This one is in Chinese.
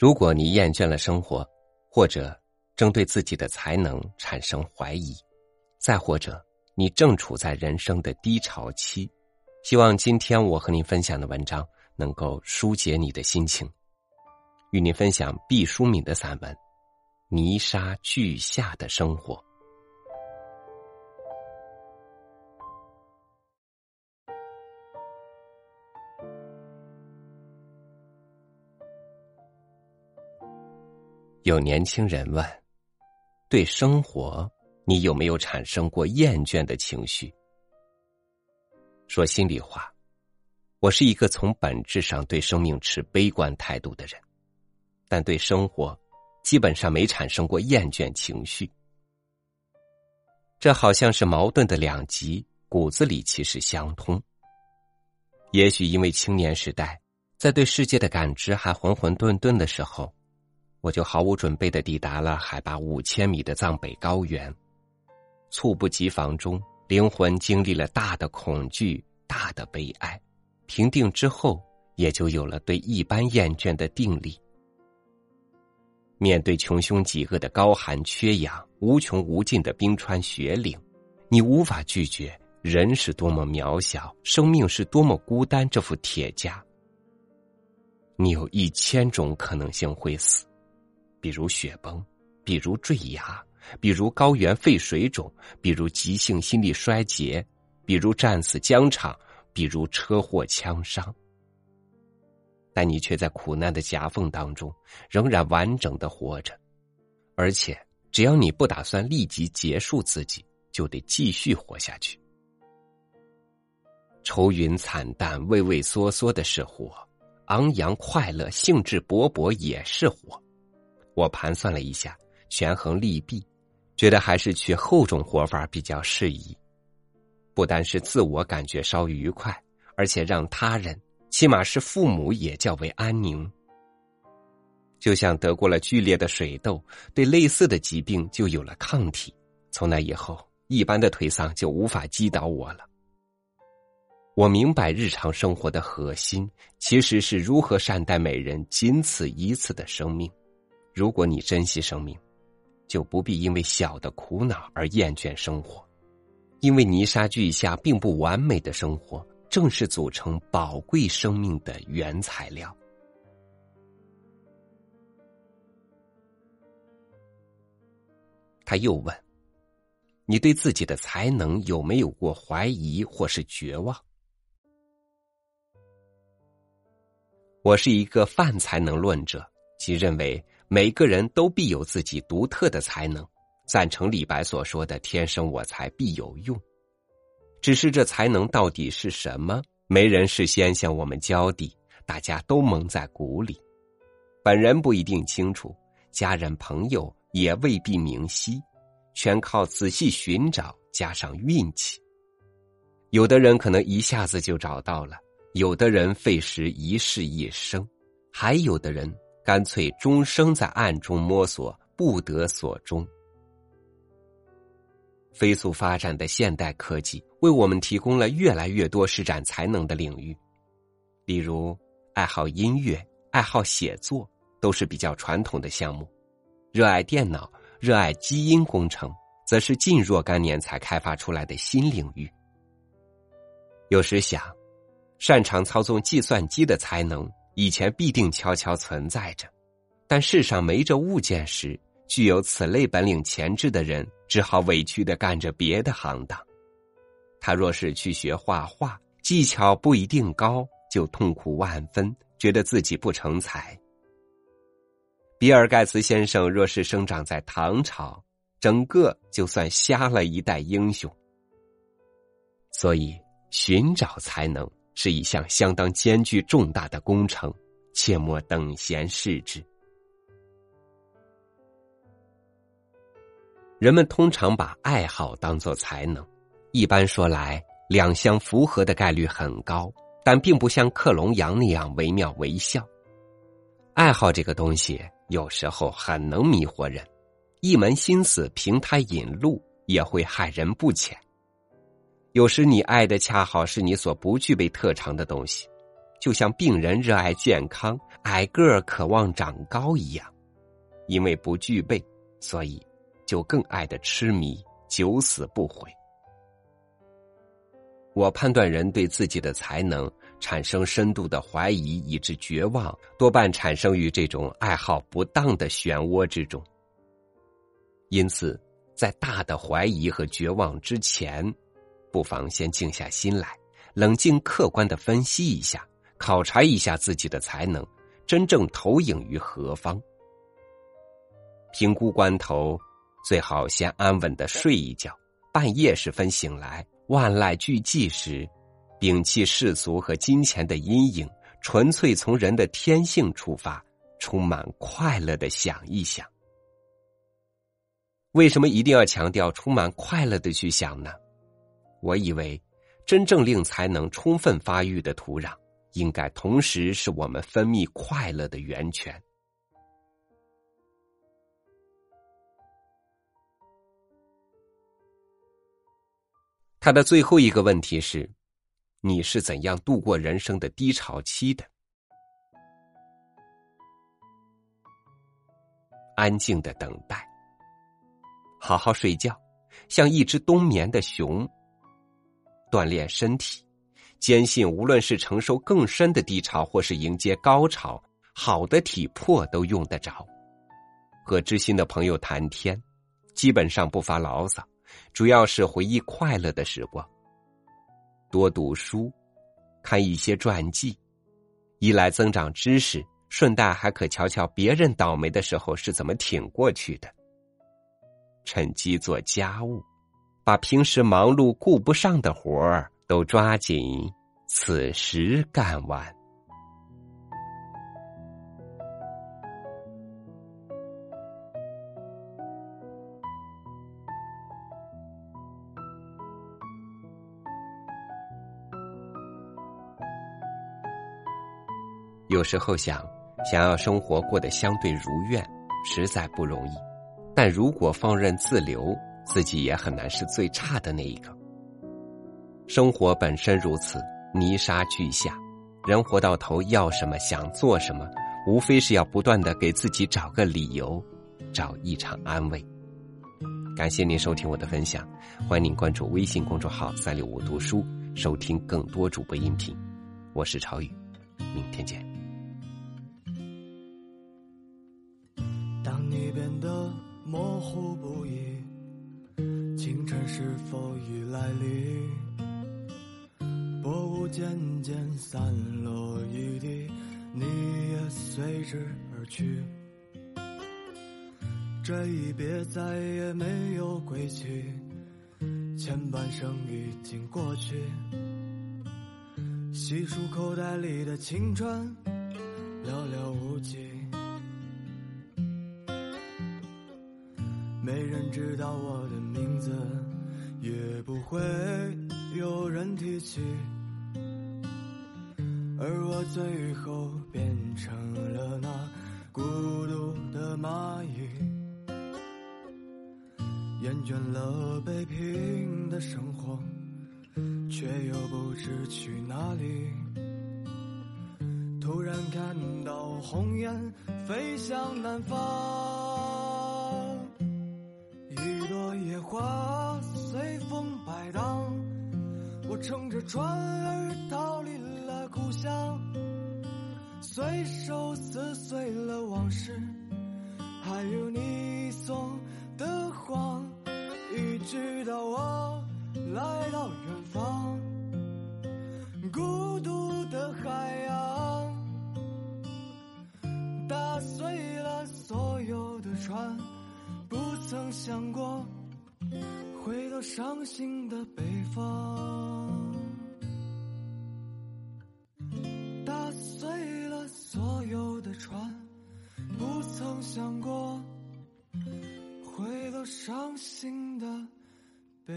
如果你厌倦了生活，或者正对自己的才能产生怀疑，再或者你正处在人生的低潮期，希望今天我和您分享的文章能够疏解你的心情。与您分享毕淑敏的散文《泥沙俱下的生活》。有年轻人问：“对生活，你有没有产生过厌倦的情绪？”说心里话，我是一个从本质上对生命持悲观态度的人，但对生活基本上没产生过厌倦情绪。这好像是矛盾的两极，骨子里其实相通。也许因为青年时代，在对世界的感知还混混沌沌的时候。我就毫无准备的抵达了海拔五千米的藏北高原，猝不及防中，灵魂经历了大的恐惧、大的悲哀，平定之后，也就有了对一般厌倦的定力。面对穷凶极恶的高寒缺氧、无穷无尽的冰川雪岭，你无法拒绝人是多么渺小，生命是多么孤单这副铁架。你有一千种可能性会死。比如雪崩，比如坠崖，比如高原肺水肿，比如急性心力衰竭，比如战死疆场，比如车祸枪伤。但你却在苦难的夹缝当中，仍然完整的活着，而且只要你不打算立即结束自己，就得继续活下去。愁云惨淡、畏畏缩缩的是活，昂扬快乐、兴致勃勃也是活。我盘算了一下，权衡利弊，觉得还是去后种活法比较适宜。不单是自我感觉稍愉快，而且让他人，起码是父母也较为安宁。就像得过了剧烈的水痘，对类似的疾病就有了抗体。从那以后，一般的颓丧就无法击倒我了。我明白日常生活的核心，其实是如何善待每人仅此一次的生命。如果你珍惜生命，就不必因为小的苦恼而厌倦生活，因为泥沙俱下并不完美的生活，正是组成宝贵生命的原材料。他又问：“你对自己的才能有没有过怀疑或是绝望？”我是一个泛才能论者，即认为。每个人都必有自己独特的才能，赞成李白所说的“天生我材必有用”。只是这才能到底是什么，没人事先向我们交底，大家都蒙在鼓里。本人不一定清楚，家人朋友也未必明晰，全靠仔细寻找加上运气。有的人可能一下子就找到了，有的人费时一世一生，还有的人。干脆终生在暗中摸索，不得所终。飞速发展的现代科技为我们提供了越来越多施展才能的领域，例如爱好音乐、爱好写作，都是比较传统的项目；热爱电脑、热爱基因工程，则是近若干年才开发出来的新领域。有时想，擅长操纵计算机的才能。以前必定悄悄存在着，但世上没这物件时，具有此类本领潜质的人，只好委屈的干着别的行当。他若是去学画画，技巧不一定高，就痛苦万分，觉得自己不成才。比尔盖茨先生若是生长在唐朝，整个就算瞎了一代英雄。所以，寻找才能。是一项相当艰巨重大的工程，切莫等闲视之。人们通常把爱好当做才能，一般说来，两相符合的概率很高，但并不像克隆羊那样惟妙惟肖。爱好这个东西，有时候很能迷惑人，一门心思凭它引路，也会害人不浅。有时你爱的恰好是你所不具备特长的东西，就像病人热爱健康、矮个儿渴望长高一样，因为不具备，所以就更爱的痴迷，九死不悔。我判断人对自己的才能产生深度的怀疑以致绝望，多半产生于这种爱好不当的漩涡之中。因此，在大的怀疑和绝望之前，不妨先静下心来，冷静客观的分析一下。考察一下自己的才能，真正投影于何方？评估关头，最好先安稳的睡一觉。半夜时分醒来，万籁俱寂时，摒弃世俗和金钱的阴影，纯粹从人的天性出发，充满快乐的想一想。为什么一定要强调充满快乐的去想呢？我以为，真正令才能充分发育的土壤。应该同时是我们分泌快乐的源泉。他的最后一个问题是：你是怎样度过人生的低潮期的？安静的等待，好好睡觉，像一只冬眠的熊，锻炼身体。坚信，无论是承受更深的低潮，或是迎接高潮，好的体魄都用得着。和知心的朋友谈天，基本上不发牢骚，主要是回忆快乐的时光。多读书，看一些传记，一来增长知识，顺带还可瞧瞧别人倒霉的时候是怎么挺过去的。趁机做家务，把平时忙碌顾不上的活儿。都抓紧此时干完。有时候想，想要生活过得相对如愿，实在不容易。但如果放任自流，自己也很难是最差的那一个。生活本身如此，泥沙俱下。人活到头要什么，想做什么，无非是要不断的给自己找个理由，找一场安慰。感谢您收听我的分享，欢迎您关注微信公众号“三六五读书”，收听更多主播音频。我是超宇，明天见。雾渐渐散落一地，你也随之而去。这一别再也没有归期，前半生已经过去。细数口袋里的青春，寥寥无几。没人知道我的名字，也不会。有人提起，而我最后变成了那孤独的蚂蚁，厌倦了北平的生活，却又不知去哪里。突然看到红雁飞向南方，一朵野花随风摆荡。我乘着船儿荡故乡，随手撕碎了往事，还有你送的谎，一直到我来到远方，孤独的海洋，打碎了所有的船，不曾想过回到伤心的北方。想过回到伤心的背。